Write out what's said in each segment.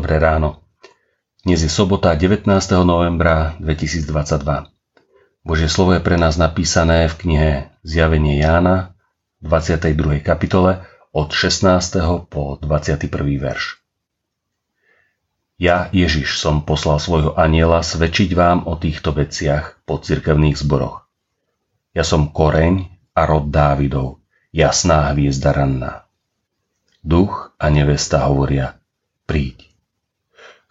ráno. Dnes je sobota 19. novembra 2022. Božie slovo je pre nás napísané v knihe Zjavenie Jána v 22. kapitole od 16. po 21. verš. Ja, Ježiš, som poslal svojho aniela svedčiť vám o týchto veciach po cirkevných zboroch. Ja som koreň a rod Dávidov, jasná hviezda ranná. Duch a nevesta hovoria, príď.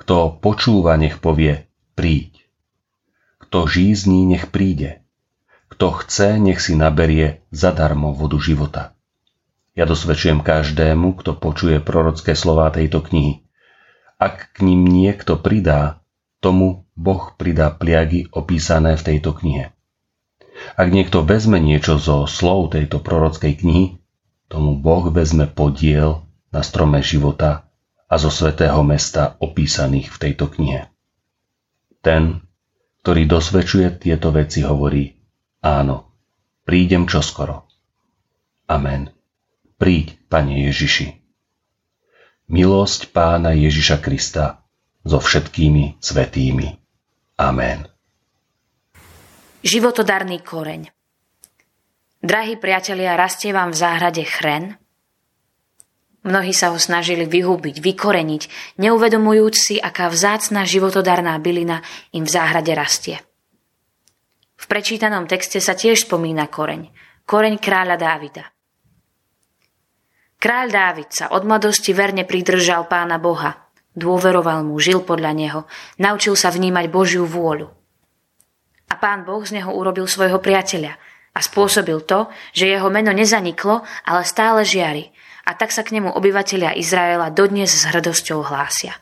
Kto počúva, nech povie, príď. Kto žízní, nech príde. Kto chce, nech si naberie zadarmo vodu života. Ja dosvedčujem každému, kto počuje prorocké slová tejto knihy. Ak k ním niekto pridá, tomu Boh pridá pliagy opísané v tejto knihe. Ak niekto vezme niečo zo slov tejto prorockej knihy, tomu Boh vezme podiel na strome života a zo svetého mesta opísaných v tejto knihe. Ten, ktorý dosvedčuje tieto veci, hovorí Áno, prídem čoskoro. Amen. Príď, Pane Ježiši. Milosť Pána Ježiša Krista so všetkými svetými. Amen. Životodarný koreň Drahí priatelia, rastie vám v záhrade chren? Mnohí sa ho snažili vyhubiť, vykoreniť, neuvedomujúc si, aká vzácná životodarná bylina im v záhrade rastie. V prečítanom texte sa tiež spomína koreň. Koreň kráľa Dávida. Kráľ Dávid sa od mladosti verne pridržal pána Boha. Dôveroval mu, žil podľa neho, naučil sa vnímať Božiu vôľu. A pán Boh z neho urobil svojho priateľa a spôsobil to, že jeho meno nezaniklo, ale stále žiari – a tak sa k nemu obyvatelia Izraela dodnes s hrdosťou hlásia.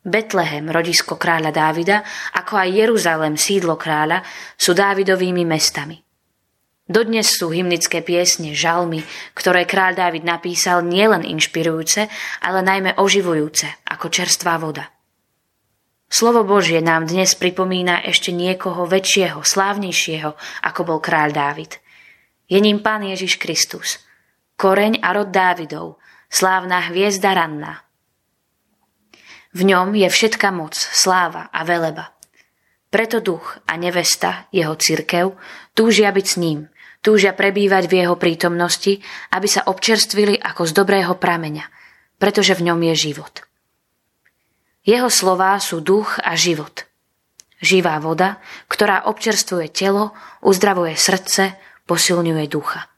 Betlehem, rodisko kráľa Dávida, ako aj Jeruzalem, sídlo kráľa, sú Dávidovými mestami. Dodnes sú hymnické piesne, žalmy, ktoré kráľ Dávid napísal nielen inšpirujúce, ale najmä oživujúce, ako čerstvá voda. Slovo Božie nám dnes pripomína ešte niekoho väčšieho, slávnejšieho, ako bol kráľ Dávid. Je ním Pán Ježiš Kristus – koreň a rod Dávidov, slávna hviezda ranná. V ňom je všetka moc, sláva a veleba. Preto duch a nevesta, jeho cirkev, túžia byť s ním, túžia prebývať v jeho prítomnosti, aby sa občerstvili ako z dobrého prameňa, pretože v ňom je život. Jeho slová sú duch a život. Živá voda, ktorá občerstvuje telo, uzdravuje srdce, posilňuje ducha.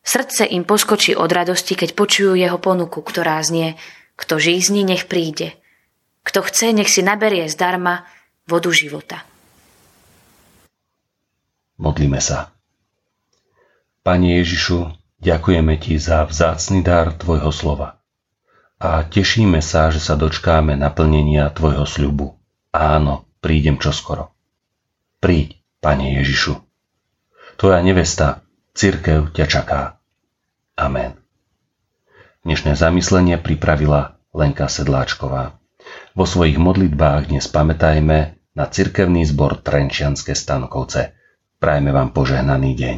Srdce im poskočí od radosti, keď počujú jeho ponuku, ktorá znie Kto žízni, nech príde. Kto chce, nech si naberie zdarma vodu života. Modlíme sa. Pane Ježišu, ďakujeme Ti za vzácny dar Tvojho slova. A tešíme sa, že sa dočkáme naplnenia Tvojho sľubu. Áno, prídem čoskoro. Príď, Pane Ježišu. Tvoja nevesta Cirkev ťa čaká. Amen. Dnešné zamyslenie pripravila Lenka Sedláčková. Vo svojich modlitbách dnes pamätajme na cirkevný zbor Trenčianske Stankovce. Prajme vám požehnaný deň.